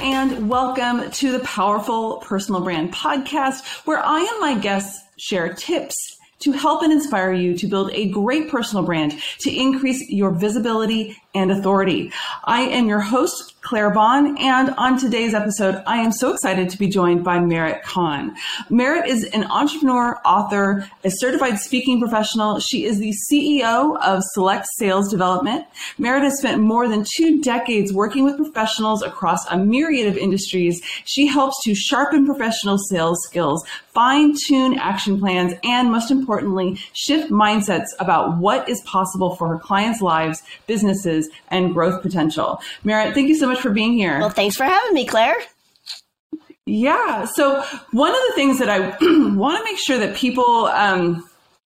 and welcome to the Powerful Personal Brand Podcast, where I and my guests share tips to help and inspire you to build a great personal brand to increase your visibility and authority. I am your host, Claire Bahn, and on today's episode, I am so excited to be joined by Merit Kahn. Merit is an entrepreneur, author, a certified speaking professional. She is the CEO of SELLect Sales Development. Merit has spent more than two decades working with professionals across a myriad of industries. She helps to sharpen professional sales skills, fine tune action plans, and most importantly, shift mindsets about what is possible for her clients' lives, businesses, and growth potential. Merit, thank you so much for being here. Well, thanks for having me, Claire. Yeah. So, one of the things that I want to make sure that people um,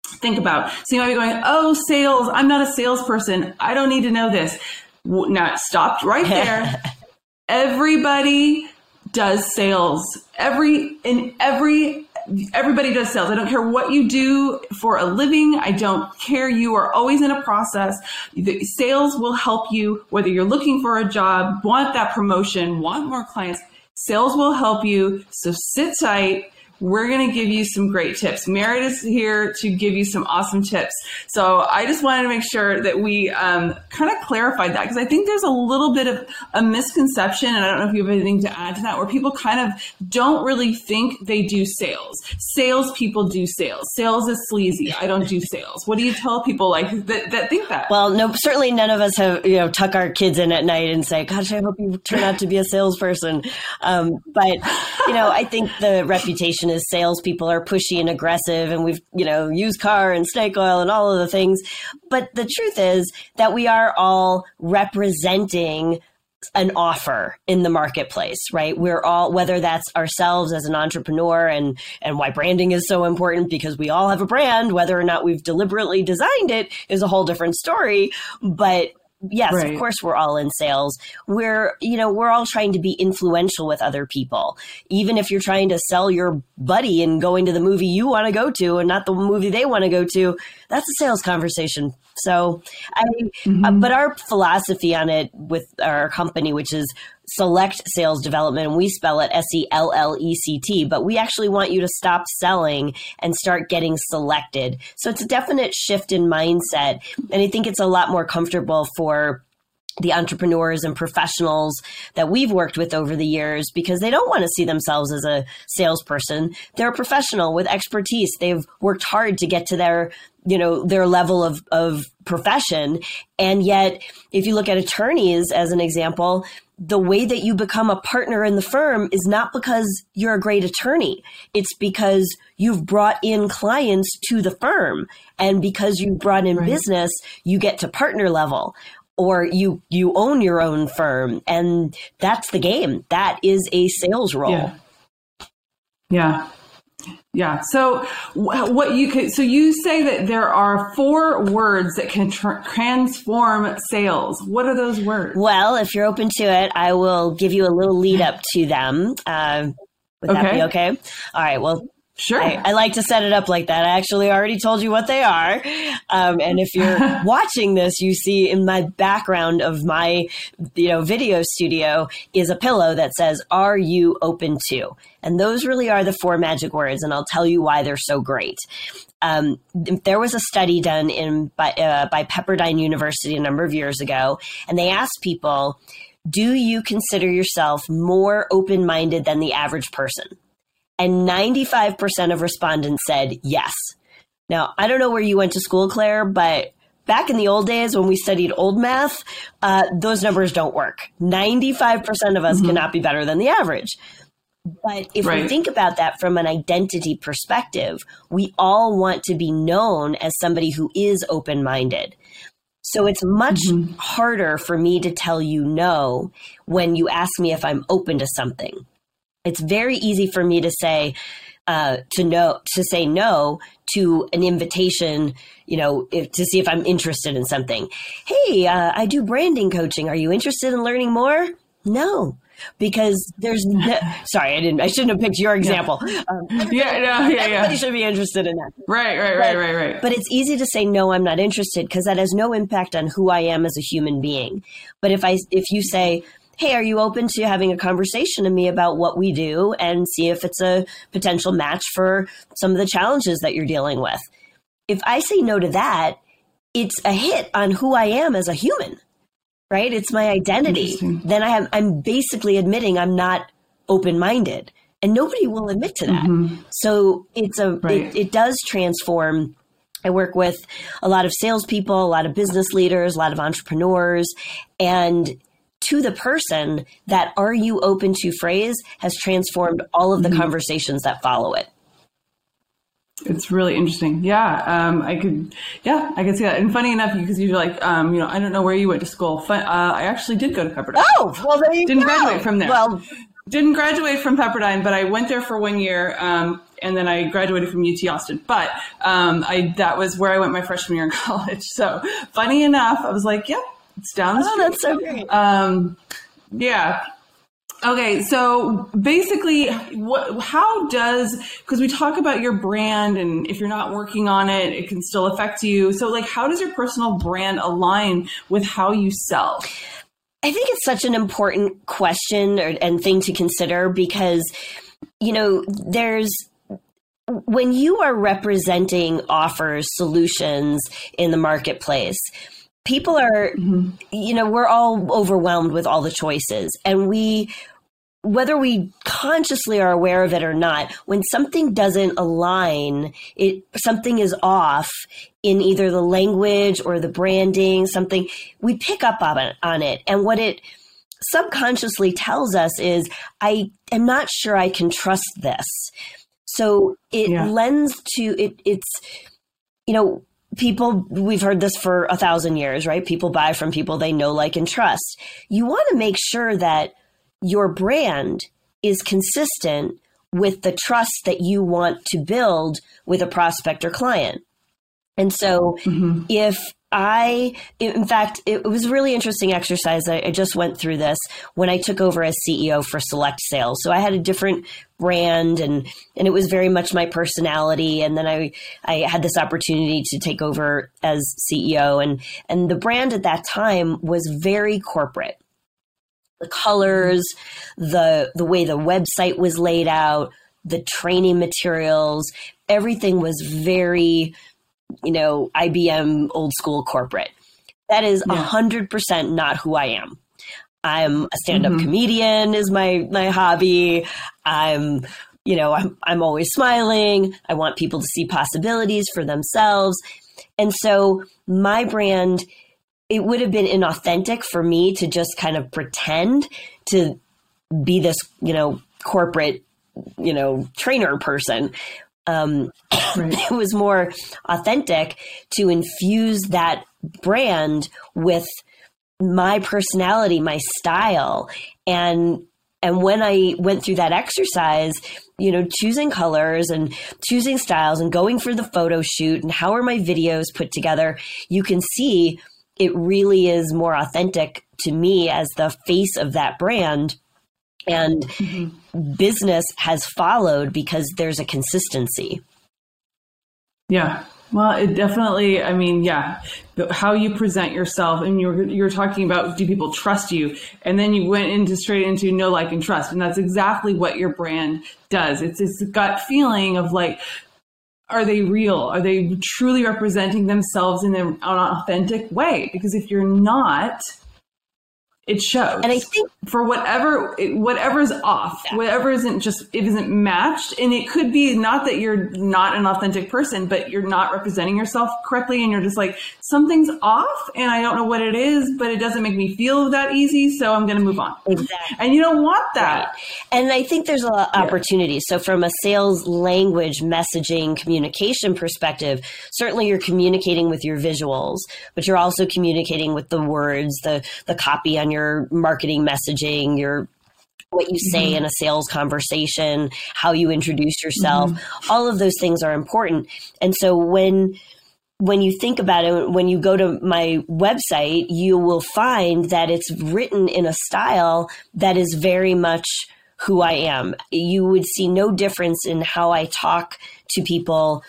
think about so you might be going, oh, sales, I'm not a salesperson. I don't need to know this. Now, stopped right there. Everybody does sales. Every in every everybody does sales. I don't care what you do for a living. I don't care. You are always in a process. The sales will help you whether you're looking for a job, want that promotion, want more clients. Sales will help you. So sit tight we're going to give you some great tips. Merit is here to give you some awesome tips. So I just wanted to make sure that we um, kind of clarified that because I think there's a little bit of a misconception, and I don't know if you have anything to add to that, where people kind of don't really think they do sales. Sales people do sales. Sales is sleazy. I don't do sales. What do you tell people like that, that think that? Well, no, certainly none of us have you know tuck our kids in at night and say, "Gosh, I hope you turn out to be a salesperson." Um, but you know, I think the reputation is salespeople are pushy and aggressive, and we've you know used car and snake oil and all of the things. But the truth is that we are all representing an offer in the marketplace, right? We're all, whether that's ourselves as an entrepreneur and, and why branding is so important because we all have a brand, whether or not we've deliberately designed it is a whole different story. But yes, right. of course we're all in sales. We're, you know, we're all trying to be influential with other people. Even if you're trying to sell your buddy and going to the movie you want to go to and not the movie they want to go to, that's a sales conversation. So I, mm-hmm. uh, but our philosophy on it with our company, which is SELLect sales development, and we spell it S E L L E C T, but we actually want you to stop selling and start getting selected. So it's a definite shift in mindset. And I think it's a lot more comfortable for the entrepreneurs and professionals that we've worked with over the years because they don't want to see themselves as a salesperson. They're a professional with expertise. They've worked hard to get to their, you know, their level of, of profession. And yet, if you look at attorneys as an example, the way that you become a partner in the firm is not because you're a great attorney. It's because you've brought in clients to the firm. And because you've brought in right. business, you get to partner level or you you own your own firm and that's the game. That is a sales role. Yeah. Yeah, yeah. so what you could so you say that there are four words that can tr- transform sales. What are those words? Well if you're open to it i will give you a little lead up to them. Uh, would okay. that be okay? All right. Well Sure. I, I, like to set it up like that. I actually already told you what they are. Um, and if you're watching this, you see in my background of my, you know, video studio is a pillow that says, are you open to? And those really are the four magic words. And I'll tell you why they're so great. Um, there was a study done in by, uh, by Pepperdine University a number of years ago, and they asked people, do you consider yourself more open minded than the average person? And 95% of respondents said yes. Now, I don't know where you went to school, Claire, but back in the old days when we studied old math, uh, those numbers don't work. 95% of us mm-hmm. cannot be better than the average. But if right. we think about that from an identity perspective, we all want to be known as somebody who is open minded. So it's much mm-hmm. harder for me to tell you no when you ask me if I'm open to something it's very easy for me to say uh, to no to say no to an invitation you know if, to see if i'm interested in something. Hey uh, i do branding coaching. Are you interested in learning more? No because there's no, sorry i didn't i shouldn't have picked your example. Yeah, um, yeah no, yeah everybody yeah. should be interested in that. Right right right right right. but it's easy to say no i'm not interested because that has no impact on who i am as a human being. But if i if you say hey, are you open to having a conversation to me about what we do and see if it's a potential match for some of the challenges that you're dealing with? If I say no to that, it's a hit on who I am as a human, right? It's my identity. Then I have, I'm basically admitting I'm not open minded and nobody will admit to that. Mm-hmm. So it's a, right. it, it does transform I work with a lot of salespeople, a lot of business leaders, a lot of entrepreneurs, and to the person, that are you open to phrase has transformed all of the mm-hmm. conversations that follow it. It's really interesting. Yeah, um, I could. Yeah, I could see that. And funny enough, because you're like, um, you know, I don't know where you went to school. Fun, uh, I actually did go to Pepperdine. Oh, well, there you didn't go. graduate from there. Well, didn't graduate from Pepperdine, but I went there for one year. Um, and then I graduated from UT Austin. But um, I that was where I went my freshman year in college. So funny enough, I was like, "Yep, it's down the oh, street." that's so great. Um, yeah. Okay, so basically, what, how does because we talk about your brand, and if you're not working on it, it can still affect you. So, like, how does your personal brand align with how you sell? I think it's such an important question or, and thing to consider because, you know, there's when you are representing offers, solutions in the marketplace, people are, mm-hmm. you know, we're all overwhelmed with all the choices. And we, whether we consciously are aware of it or not, when something doesn't align, it something is off in either the language or the branding, something we pick up on it, on it. And what it subconsciously tells us is, I am not sure I can trust this. So it yeah. lends to it. It's you know people we've heard this for a thousand years, right? People buy from people they know, like, and trust. You want to make sure that your brand is consistent with the trust that you want to build with a prospect or client. And so mm-hmm. if I, in fact, it was a really interesting exercise. I, I, just went through this when I took over as CEO for SELLect Sales. So I had a different brand, and and it was very much my personality. And then I I had this opportunity to take over as CEO, and and the brand at that time was very corporate. The colors, the the way the website was laid out, the training materials, everything was very you know, IBM old school corporate. That is a hundred percent not who I am. I'm a stand-up mm-hmm. comedian is my my hobby. I'm you know, I'm I'm always smiling. I want people to see possibilities for themselves. And so my brand it would have been inauthentic for me to just kind of pretend to be this, you know, corporate, you know, trainer person um, right. it was more authentic to infuse that brand with my personality, my style, and and when I went through that exercise, you know, choosing colors and choosing styles and going for the photo shoot and how are my videos put together, you can see it really is more authentic to me as the face of that brand and mm-hmm. business has followed because there's a consistency. Yeah. Well, it definitely, I mean, yeah, how you present yourself and you're, you're talking about do people trust you? And then you went into straight into no like, and trust. And that's exactly what your brand does. It's this gut feeling of like, are they real? Are they truly representing themselves in an authentic way? Because if you're not, it shows. And i think for whatever whatever is off yeah. whatever isn't just it isn't matched and it could be not that you're not an authentic person but you're not representing yourself correctly and you're just like something's off and i don't know what it is but it doesn't make me feel that easy so i'm going to move on. Exactly. And you don't want that. Right. and i think there's a lot of opportunity. So from a sales language messaging communication perspective certainly you're communicating with your visuals but you're also communicating with the words the the copy on your your marketing messaging, your what you say mm-hmm. in a sales conversation, how you introduce yourself, mm-hmm. all of those things are important. And so when when you think about it, when you go to my website, you will find that it's written in a style that is very much who I am. You would see no difference in how I talk to people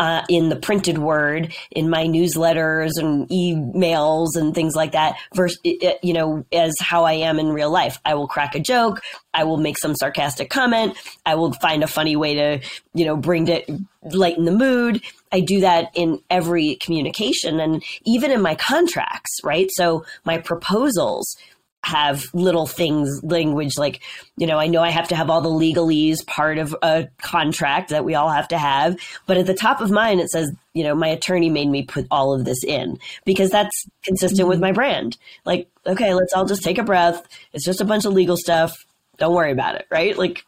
uh, in the printed word in my newsletters and emails and things like that versus you know as how i am in real life. I will crack a joke. I will make some sarcastic comment. I will find a funny way to you know bring to lighten the mood. I do that in every communication and even in my contracts right? So my proposals have little things language like you know i know i have to have all the legalese part of a contract that we all have to have but at the top of mine it says you know my attorney made me put all of this in because that's consistent mm-hmm. with my brand. Like okay let's all just take a breath. It's just a bunch of legal stuff. Don't worry about it right? Like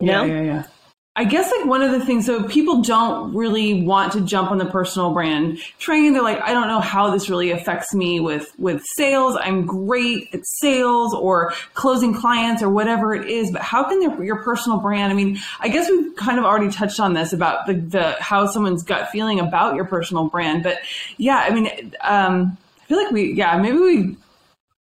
you yeah, know? yeah yeah I guess like one of the things, so people don't really want to jump on the personal brand train. They're like, I don't know how this really affects me with with sales. I'm great at sales or closing clients or whatever it is, but how can your personal brand? I mean, I guess we've kind of already touched on this about the the how someone's gut feeling about your personal brand, but yeah, I mean, um, I feel like we, yeah, maybe we.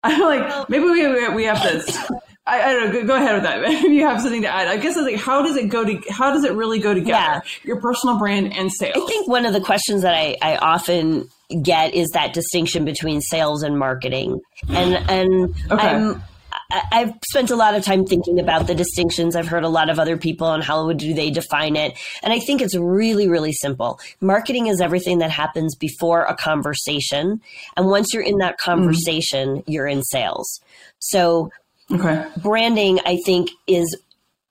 I feel like maybe we we have to I, I, don't know. Go, go ahead with that. if you have something to add, I guess it's like, how does it go to? How does it really go together? Yeah. Your personal brand and sales. I think one of the questions that I, I often get is that distinction between sales and marketing, and and okay. I'm. I've spent a lot of time thinking about the distinctions. I've heard a lot of other people on how do they define it. And I think it's really, really simple. Marketing is everything that happens before a conversation. And once you're in that mm-hmm. conversation, mm-hmm. you're in sales. So Okay. Branding, I think, is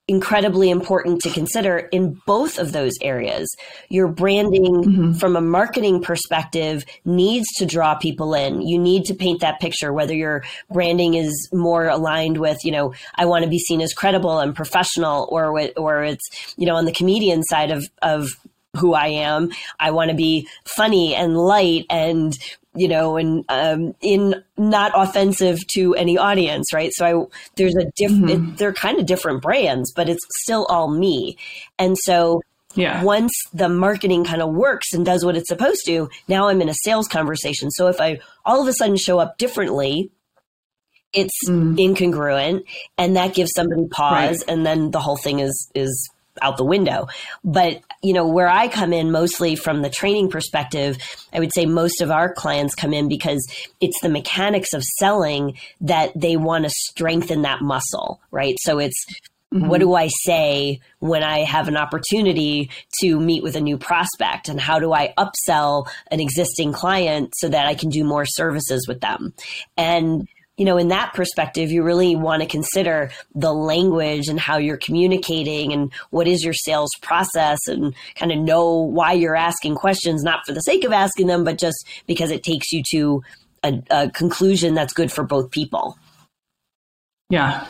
incredibly important to consider in both of those areas. Your branding mm-hmm. from a marketing perspective needs to draw people in. You need to paint that picture, whether your branding is more aligned with, you know, I want to be seen as credible and professional or, or it's, you know, on the comedian side of, of who I am. I want to be funny and light and you know, and um, in not offensive to any audience, right? So I there's a different. Mm-hmm. They're kind of different brands, but it's still all me. And so yeah. once the marketing kind of works and does what it's supposed to, now I'm in a sales conversation. So if I all of a sudden show up differently, it's mm. incongruent, and that gives somebody pause, right. and then the whole thing is is out the window. But, you know, where I come in mostly from the training perspective, I would say most of our clients come in because it's the mechanics of selling that they want to strengthen that muscle, right? So it's, Mm-hmm. What do I say when I have an opportunity to meet with a new prospect? And how do I upsell an existing client so that I can do more services with them? And you know, in that perspective, you really want to consider the language and how you're communicating and what is your sales process and kind of know why you're asking questions, not for the sake of asking them, but just because it takes you to a, a conclusion that's good for both people. Yeah.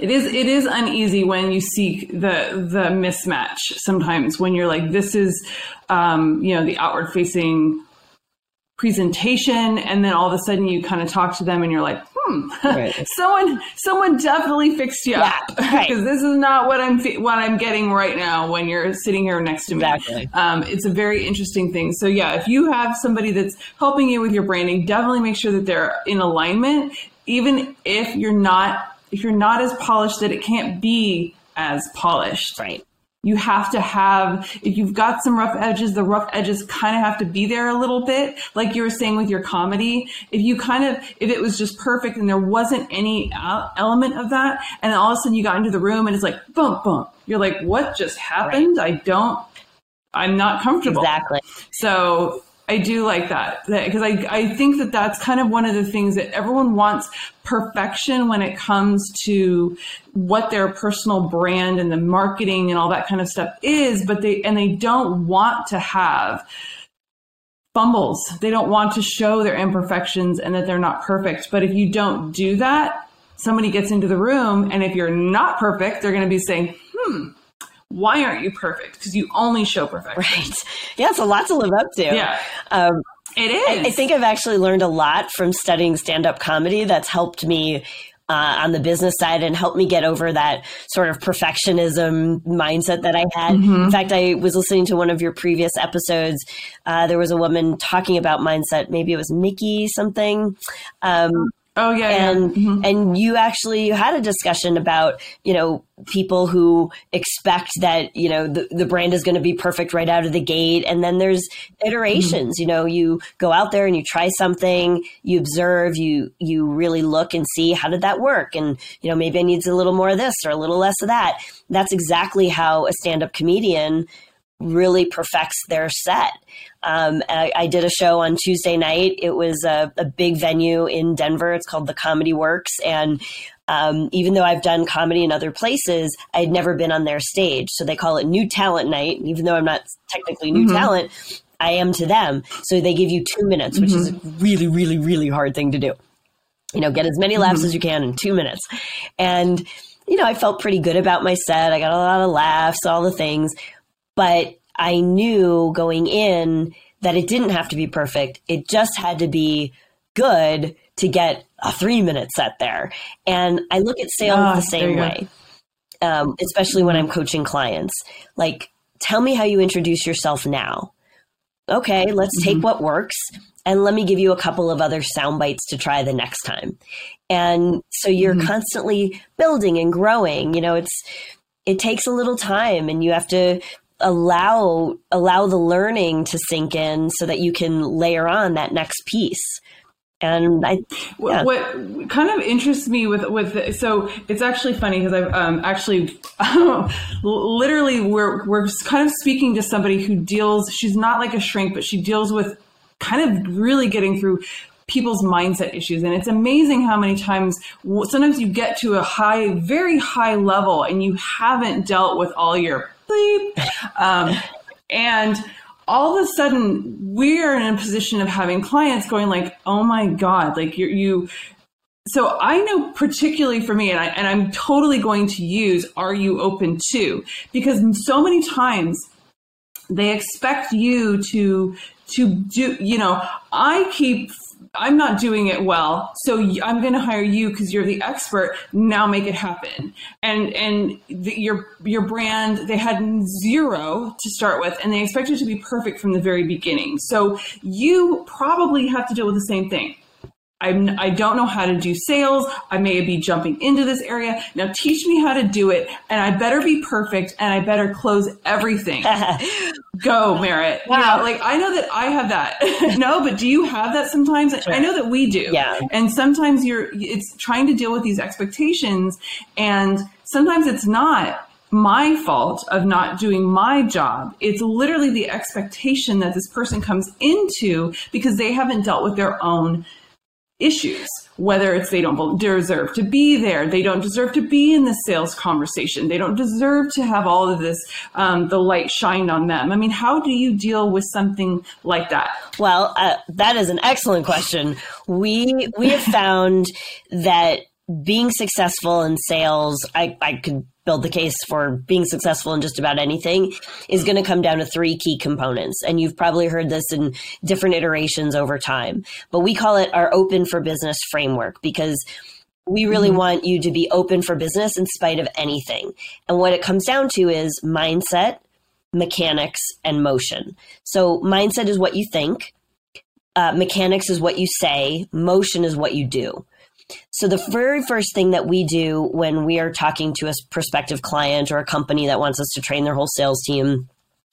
It is it is uneasy when you seek the the mismatch sometimes when you're like this is um, you know the outward facing presentation and then all of a sudden you kind of talk to them and you're like hmm right. someone someone definitely fixed you up because right. this is not what i'm what i'm getting right now when you're sitting here next to me exactly. um, it's a very interesting thing so yeah if you have somebody that's helping you with your branding definitely make sure that they're in alignment even if you're not if you're not as polished that it can't be as polished right you have to have if you've got some rough edges the rough edges kind of have to be there a little bit like you were saying with your comedy. If you kind of if it was just perfect and there wasn't any uh, element of that and all of a sudden you got into the room and it's like bump bump you're like what just happened? Right. i don't i'm not comfortable. Exactly. So I do like that because I, I think that that's kind of one of the things that everyone wants perfection when it comes to what their personal brand and the marketing and all that kind of stuff is, but they, and they don't want to have fumbles. They don't want to show their imperfections and that they're not perfect. But if you don't do that, somebody gets into the room and if you're not perfect, they're going to be saying, hmm, why aren't you perfect? Because you only show perfection. Right. Yeah, it's a lot to live up to. Yeah. Um, it is. I, I, think I've actually learned a lot from studying stand up comedy that's helped me. Uh, on the business side and helped me get over that sort of perfectionism mindset that I had. Mm-hmm. In fact, I was listening to one of your previous episodes. Uh, there was a woman talking about mindset. Maybe it was Mickey something. Um, Oh yeah, and yeah. Mm-hmm. and you actually had a discussion about you know people who expect that you know the, the brand is going to be perfect right out of the gate, and then there's iterations. Mm-hmm. You know, you go out there and you try something, you observe, you you really look and see how did that work, and you know maybe I needs a little more of this or a little less of that. That's exactly how a stand up comedian really perfects their set. Um, I, I, did a show on Tuesday night. It was a, a, big venue in Denver. It's called the Comedy Works. And um, even though I've done comedy in other places, I had never been on their stage. So they call it New Talent Night. Even though I'm not technically new mm-hmm. talent, I am to them. So they give you two minutes, which mm-hmm. is a really, really, really hard thing to do. You know, get as many laughs mm-hmm. as you can in two minutes. And, you know, I felt pretty good about my set. I got a lot of laughs, all the things. But I knew going in that it didn't have to be perfect. It just had to be good to get a three minute set there. And I look at sales ah, the same way, um, especially when I'm coaching clients. Like, tell me how you introduce yourself now. Okay, let's mm-hmm. take what works and let me give you a couple of other sound bites to try the next time. And so you're mm-hmm. constantly building and growing. You know, it's it takes a little time and you have to allow allow the learning to sink in so that you can layer on that next piece and I yeah. what kind of interests me with with so it's actually funny because I've um, actually literally we're we're kind of speaking to somebody who deals she's not like a shrink but she deals with kind of really getting through people's mindset issues and it's amazing how many times sometimes you get to a high very high level and you haven't dealt with all your bleep. Um, and all of a sudden we're in a position of having clients going like, oh my God, like you you, so I know particularly for me, and, I, and I'm totally going to use "Are you open to?" because so many times they expect you to to do. You know, I keep I'm not doing it well, so I'm going to hire you because you're the expert. Now make it happen. And and the, your your brand they had zero to start with, and they expect it to be perfect from the very beginning. So you probably have to deal with the same thing. I'm, I don't know how to do sales. I may be jumping into this area. Now teach me how to do it. And I better be perfect and I better close everything. Go, Merit. Wow. like I know that I have that. no, but do you have that sometimes? Sure. I know that we do. Yeah. And sometimes you're, it's trying to deal with these expectations. And sometimes it's not my fault of not doing my job. It's literally the expectation that this person comes into because they haven't dealt with their own issues, whether it's they don't deserve to be there, they don't deserve to be in the sales conversation, they don't deserve to have all of this, um, the light shined on them. I mean, how do you deal with something like that? Well, uh, that is an excellent question. We we have found that being successful in sales, I, I could build the case for being successful in just about anything is going to come down to three key components. And you've probably heard this in different iterations over time, but we call it our open for business framework because we really mm-hmm. want you to be open for business in spite of anything. And what it comes down to is mindset, mechanics, and motion. So mindset is what you think. Uh, mechanics is what you say. Motion is what you do. So, the very first thing that we do when we are talking to a prospective client or a company that wants us to train their whole sales team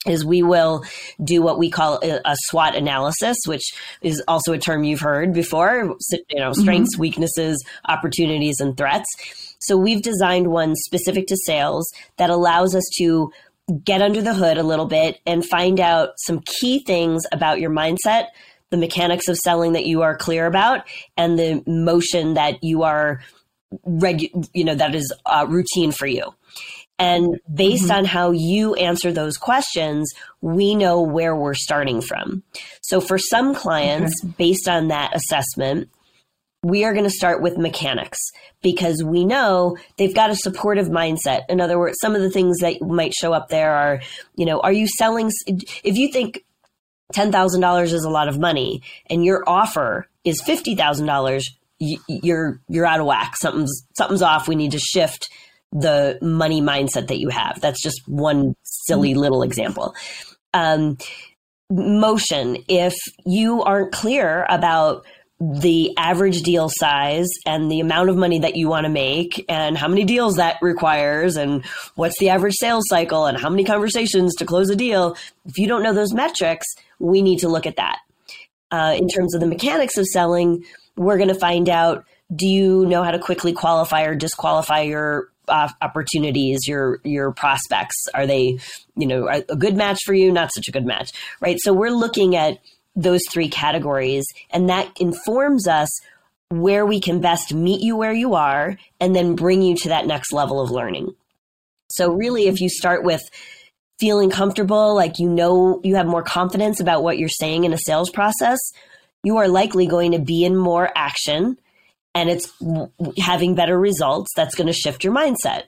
is we will do what we call a, SWOT analysis, which is also a term you've heard before, you know, strengths, mm-hmm. weaknesses, opportunities, and threats. So we've designed one specific to sales that allows us to get under the hood a little bit and find out some key things about your mindset, the mechanics of selling that you are clear about and the motion that you are regu- you know that is uh, routine for you and based mm-hmm. on how you answer those questions we know where we're starting from so for some clients okay. based on that assessment we are going to start with mechanics because we know they've got a supportive mindset. In other words, some of the things that might show up there are, you know, are you selling? If you think $10,000 is a lot of money and your offer is $50,000, you're you're out of whack. Something's something's off. We need to shift the money mindset that you have. That's just one silly mm-hmm. little example. Um, motion. If you aren't clear about the average deal size and the amount of money that you want to make and how many deals that requires and what's the average sales cycle and how many conversations to close a deal. If you don't know those metrics, we need to look at that. Uh, in terms of the mechanics of selling, we're going to find out do you know how to quickly qualify or disqualify your uh, opportunities, your your prospects? Are they, you know, a good match for you? Not such a good match, right? So we're looking at those three categories, and that informs us where we can best meet you where you are, and then bring you to that next level of learning. So really, if you start with feeling comfortable, like you know you have more confidence about what you're saying in a sales process, you are likely going to be in more action and it's having better results, that's going to shift your mindset.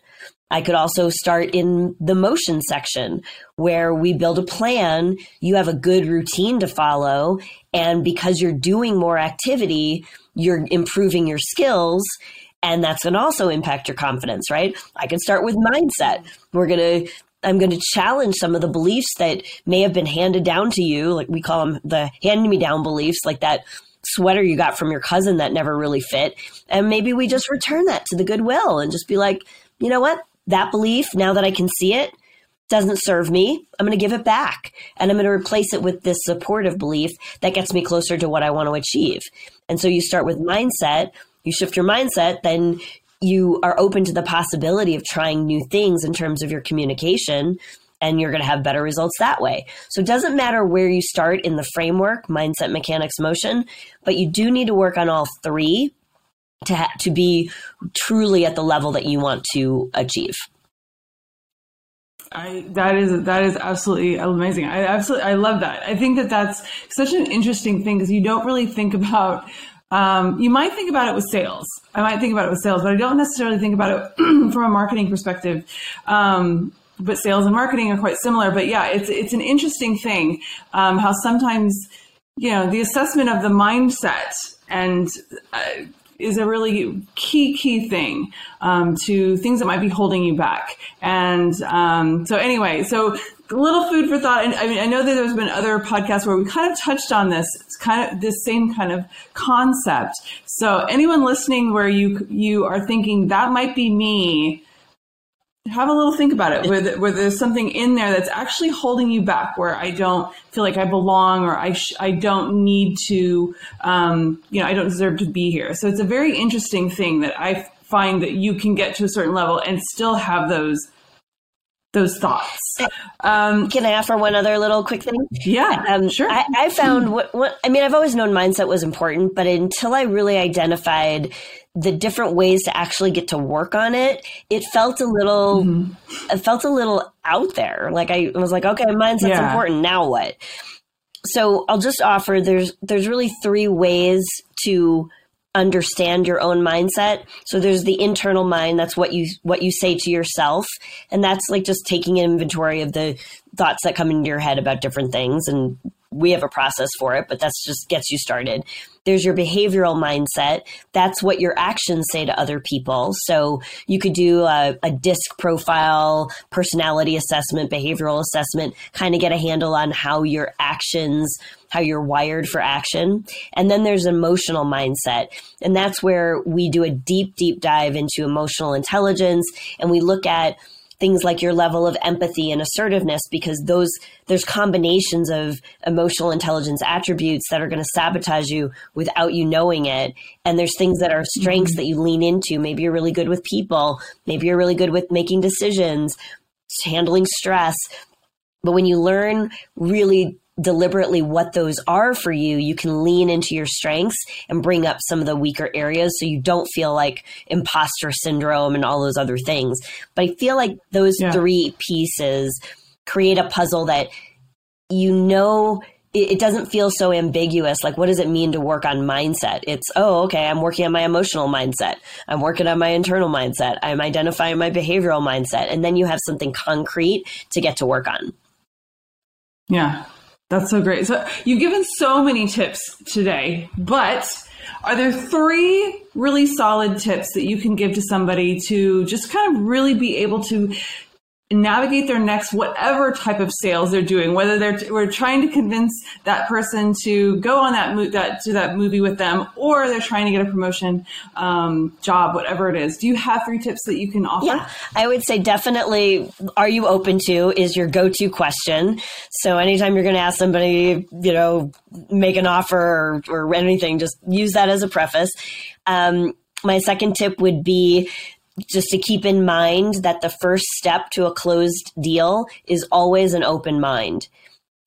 I could also start in the motion section where we build a plan. You have a good routine to follow. And because you're doing more activity, you're improving your skills. And that's going to also impact your confidence, right? I can start with mindset. We're going to I'm going to challenge some of the beliefs that may have been handed down to you, like we call them the hand me down beliefs, like that sweater you got from your cousin that never really fit. And maybe we just return that to the Goodwill and just be like, you know what? That belief, now that I can see it, doesn't serve me. I'm going to give it back and I'm going to replace it with this supportive belief that gets me closer to what I want to achieve. And so you start with mindset, you shift your mindset, then you are open to the possibility of trying new things in terms of your communication and you're going to have better results that way. So it doesn't matter where you start in the framework, mindset, mechanics, motion, but you do need to work on all three to ha- to be truly at the level that you want to achieve. I, that is that is absolutely amazing. I absolutely I love that. I think that that's such an interesting thing because you don't really think about. Um, you might think about it with sales. I might think about it with sales, but I don't necessarily think about it from a marketing perspective. Um, but sales and marketing are quite similar. But yeah, it's it's an interesting thing um, how sometimes you know the assessment of the mindset and uh, is a really key key thing um, to things that might be holding you back. And um, so anyway, so a little food for thought. And I mean, I know that there's been other podcasts where we kind of touched on this it's kind of this same kind of concept. So anyone listening where you you are thinking that might be me have a little think about it. Where, where there's something in there that's actually holding you back where i don't feel like i belong or i, sh- I don't need to um, you know i don't deserve to be here. So it's a very interesting thing that i find that you can get to a certain level and still have those those thoughts. Um, Can I offer one other little quick thing? Yeah, um, sure. I, I found what, what I mean. I've always known mindset was important, but until I really identified the different ways to actually get to work on it, it felt a little, mm-hmm. it felt a little out there. Like I was like, okay, mindset's yeah. important. Now what? So I'll just offer there's there's really three ways to understand your own mindset. So there's the internal mind, that's what you what you say to yourself, and that's like just taking an inventory of the thoughts that come into your head about different things and we have a process for it, but that's just gets you started. There's your behavioral mindset. That's what your actions say to other people. So you could do a, a DISC profile, personality assessment, behavioral assessment, kind of get a handle on how your actions, how you're wired for action. And then there's emotional mindset. And that's where we do a deep, deep dive into emotional intelligence and we look at things like your level of empathy and assertiveness because those there's combinations of emotional intelligence attributes that are going to sabotage you without you knowing it. And there's things that are strengths mm-hmm. that you lean into. Maybe you're really good with people. Maybe you're really good with making decisions handling stress. But when you learn really deliberately what those are for you, you can lean into your strengths and bring up some of the weaker areas so you don't feel like imposter syndrome and all those other things. But I feel like those yeah. three pieces create a puzzle that you know it, doesn't feel so ambiguous. Like, what does it mean to work on mindset? It's, oh, okay, I'm working on my emotional mindset. I'm working on my internal mindset. I'm identifying my behavioral mindset. And then you have something concrete to get to work on. Yeah. That's so great. So you've given so many tips today, but are there three really solid tips that you can give to somebody to just kind of really be able to navigate their next whatever type of sales they're doing whether they're we're trying to convince that person to go on that mo- that to that movie with them or they're trying to get a promotion um, job whatever it is. Do you have three tips that you can offer? Yeah i would say definitely are you open to is your go-to question. So anytime you're going to ask somebody you know make an offer or, or anything just use that as a preface. Um, my second tip would be just to keep in mind that the first step to a closed deal is always an open mind.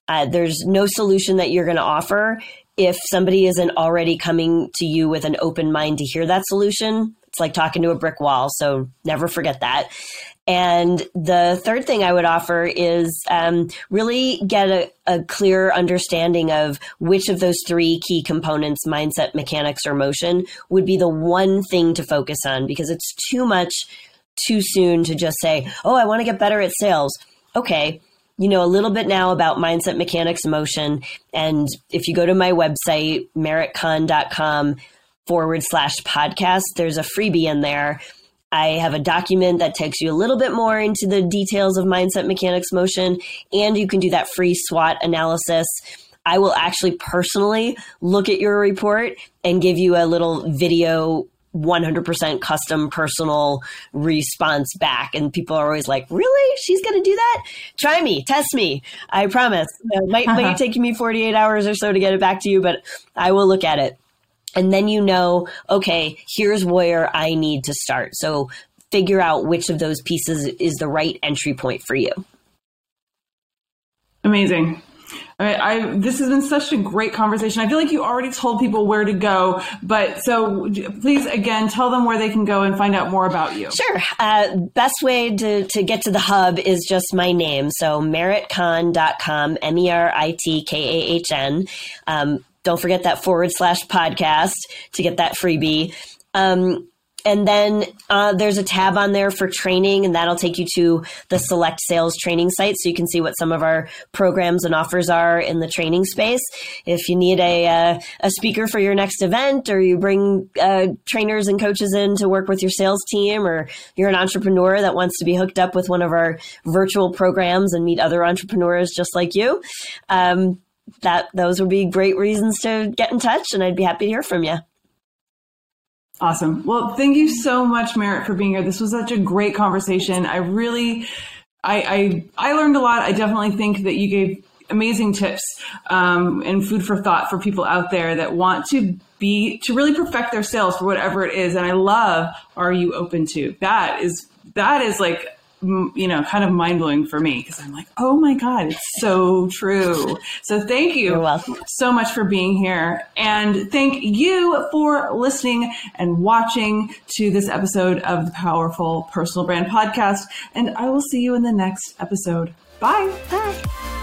Uh, there's no solution that you're going to offer if somebody isn't already coming to you with an open mind to hear that solution. It's like talking to a brick wall. So never forget that. And the third thing I would offer is um, really get a, a, clear understanding of which of those three key components mindset, mechanics, or motion would be the one thing to focus on because it's too much too soon to just say, oh, I want to get better at sales. Okay. You know a little bit now about mindset, mechanics, motion. And if you go to my website, meritkahn.com forward slash podcast, there's a freebie in there I have a document that takes you a little bit more into the details of mindset mechanics motion, and you can do that free SWOT analysis. I will actually personally look at your report and give you a little video 100% custom personal response back. And people are always like, really? She's going to do that? Try me, test me. I promise. It might, uh-huh. might take me 48 hours or so to get it back to you, but I will look at it and then you know, okay, here's where I need to start. So figure out which of those pieces is the right entry point for you. Amazing. I, I, this has been such a great conversation. I feel like you already told people where to go, but so please again tell them where they can go and find out more about you. Sure. Uh, best way to, to get to the hub is just my name. So meritkahn.com, M E R I T K A H N. Um, don't forget that forward slash podcast to get that freebie. Um, and then uh, there's a tab on there for training, and that'll take you to the select sales training site so you can see what some of our programs and offers are in the training space. If you need a, uh, a speaker for your next event, or you bring uh, trainers and coaches in to work with your sales team, or you're an entrepreneur that wants to be hooked up with one of our virtual programs and meet other entrepreneurs just like you, um, that those would be great reasons to get in touch and I'd be happy to hear from you. Awesome. Well, thank you so much, Merit, for being here. This was such a great conversation. I really, I, I, I learned a lot. I definitely think that you gave amazing tips um, and food for thought for people out there that want to be to really perfect their sales for whatever it is. And I love, are you open to? That is that is like you know, kind of mind blowing for me because I'm like, oh my God, it's so true. So thank you so much for being here. And thank you for listening and watching to this episode of the Powerful Personal Brand Podcast. And I will see you in the next episode. Bye. Bye.